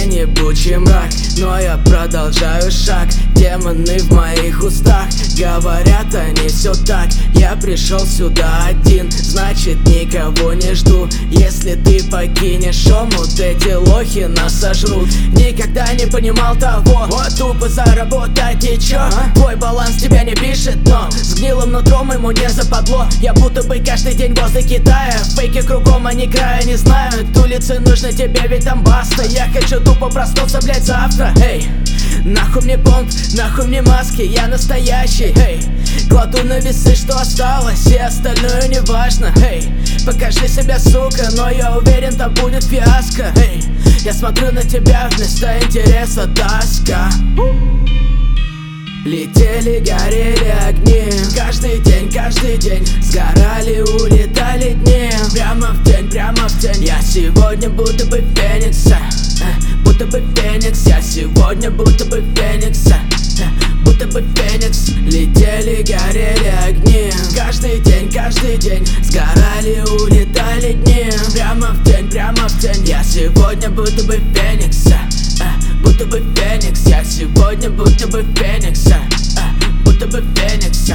день ебучий мрак Но я продолжаю шаг. Демоны в моих устах Говорят они все так. Я пришел сюда один Значит никого не жду покинешь омут Эти лохи нас сожрут. Никогда не понимал того Вот тупо заработать и чё? Твой баланс тебя не пишет, но С гнилым нутром ему не западло. Я будто бы каждый день возле Китая. Фейки кругом, они края не знают. Улицы нужно тебе, ведь там баста. Я хочу тупо проснуться, блять, завтра. Эй, нахуй мне понт, нахуй мне маски. Я настоящий, эй Кладу на весы, что осталось И остальное не важно, эй Покажи себя, сука, но я уверен, там будет фиаско, эй Я смотрю на тебя, вместо интереса тоска. Летели, горели огни. Каждый день, каждый день Сгорали, улетали дни. Прямо в тень, прямо в тень Я сегодня будто бы феникс э, Будто бы феникс Я сегодня будто бы феникс Горели огни Каждый день, каждый день Сгорали, улетали дни. Прямо в тень, прямо в тень Я сегодня будто бы феникс э, Будто бы феникс. Я сегодня будто бы феникс Будто бы феникс